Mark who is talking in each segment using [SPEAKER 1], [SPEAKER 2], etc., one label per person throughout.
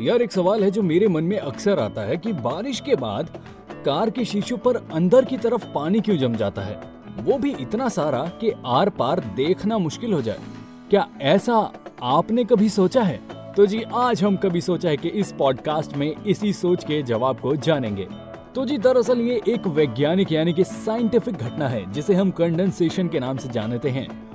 [SPEAKER 1] यार, एक सवाल है जो मेरे मन में अक्सर आता है कि बारिश के बाद कार के शीशों पर अंदर की तरफ़ पानी क्यों जम जाता है? वो भी इतना सारा कि आर पार देखना मुश्किल हो जाए। क्या ऐसा आपने कभी सोचा है? तो जी, आज हम कभी सोचा है कि इस पॉडकास्ट में इसी सोच के जवाब को जानेंगे। तो जी, दरअसल ये एक वैज्ञानिक यानी कि साइंटिफिक घटना है, जिसे हम कंडेंसेशन के नाम से जानते हैं।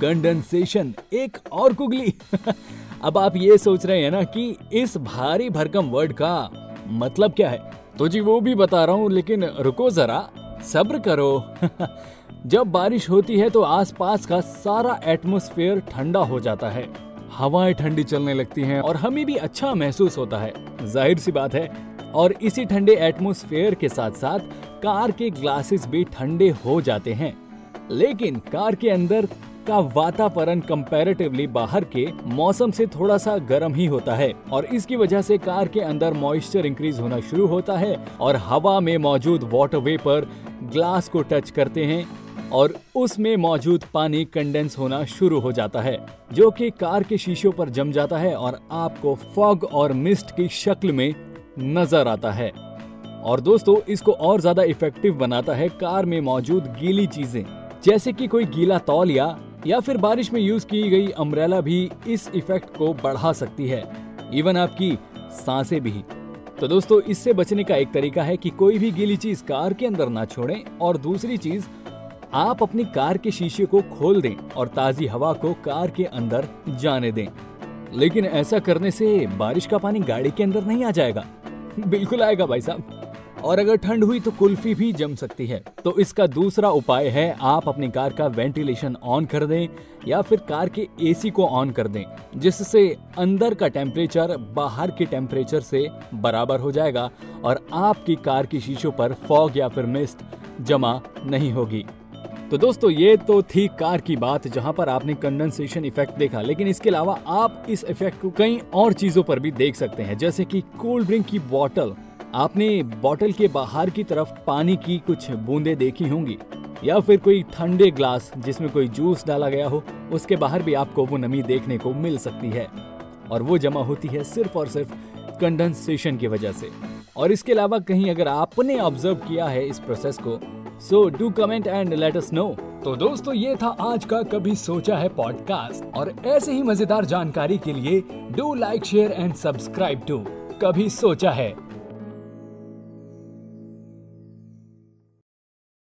[SPEAKER 1] कंडेंसेशन, एक और कुगली। अब आप ये सोच रहे हैं ना कि इस भारी भरकम वर्ड का मतलब क्या है? तो जी वो भी बता रहा हूँ, लेकिन रुको जरा, सब्र करो। जब बारिश होती है तो आसपास का सारा एटमॉस्फेयर ठंडा हो जाता है। हवाएँ ठंडी चलने लगती हैं और हमें भी अच्छा महसूस होता है। ज़ाहिर सी बात है। और इसी ठंडे एटमॉस्फेयर के साथ साथ कार के ग्लासेस भी ठंडे हो जाते हैं। लेकिन कार के अंदर का वातावरण कंपैरेटिवली बाहर के मौसम से थोड़ा सा गर्म ही होता है और इसकी वजह से कार के अंदर मॉइस्चर इंक्रीज होना शुरू होता है और हवा में मौजूद वाटर वेपर ग्लास को टच करते हैं और उसमें मौजूद पानी कंडेंस होना शुरू हो जाता है, जो कि कार के शीशों पर जम जाता है और आपको फॉग और मिस्ट की शक्ल में नज़र आता है। और दोस्तों, इसको और ज़्यादा इफ़ेक्टिव बनाता है कार में मौजूद गीली चीज़ें, जैसे कि कोई गीला तौलिया या फिर बारिश में यूज़ की गई अम्ब्रेला भी इस इफ़ेक्ट को बढ़ा सकती है। इवन आपकी साँसें भी। तो दोस्तों, इससे बचने का एक तरीका है कि कोई भी गीली चीज़ कार के अंदर ना छोड़ें और दूसरी चीज़, आप अपनी कार के शीशे को खोल दें और ताजी हवा को कार के अंदर जाने दें। लेकिन ऐसा करने से बारिश का पानी गाड़ी के अंदर नहीं आ जाएगा। बिल्कुल आएगा भाई साहब। और अगर ठंड हुई तो कुल्फी भी जम सकती है। तो इसका दूसरा उपाय है, आप अपनी कार का वेंटिलेशन ऑन कर दें या फिर कार के एसी को ऑन कर दें, जिससे अंदर का टेम्परेचर बाहर के टेम्परेचर से बराबर हो जाएगा और आपकी कार की शीशों पर फॉग या फिर मिस्ट जमा नहीं होगी। तो दोस्तों, ये तो थी कार की बात, जहाँ पर आपने कंडेंसेशन इफ़ेक्ट देखा। लेकिन इसके अलावा आप इस इफ़ेक्ट को कई और चीज़ों पर भी देख सकते हैं, जैसे कि कोल्ड ड्रिंक की बॉटल आपने बॉटल के बाहर की तरफ़ पानी की कुछ बूंदे देखी होंगी, या फिर कोई ठंडे ग्लास जिसमें कोई जूस डाला गया हो, उसके बाहर भी आपको वो नमी देखने को मिल सकती है। और वो जमा होती है सिर्फ़ और सिर्फ़ कंडेंसेशन की वजह से। और इसके अलावा कहीं अगर आपने ऑब्ज़र्व किया है इस प्रोसेस को, so do comment and let us know. तो दोस्तों, ये था आज का कभी सोचा है पॉडकास्ट। और ऐसे ही मज़ेदार जानकारी के लिए do like, share and subscribe to कभी सोचा है।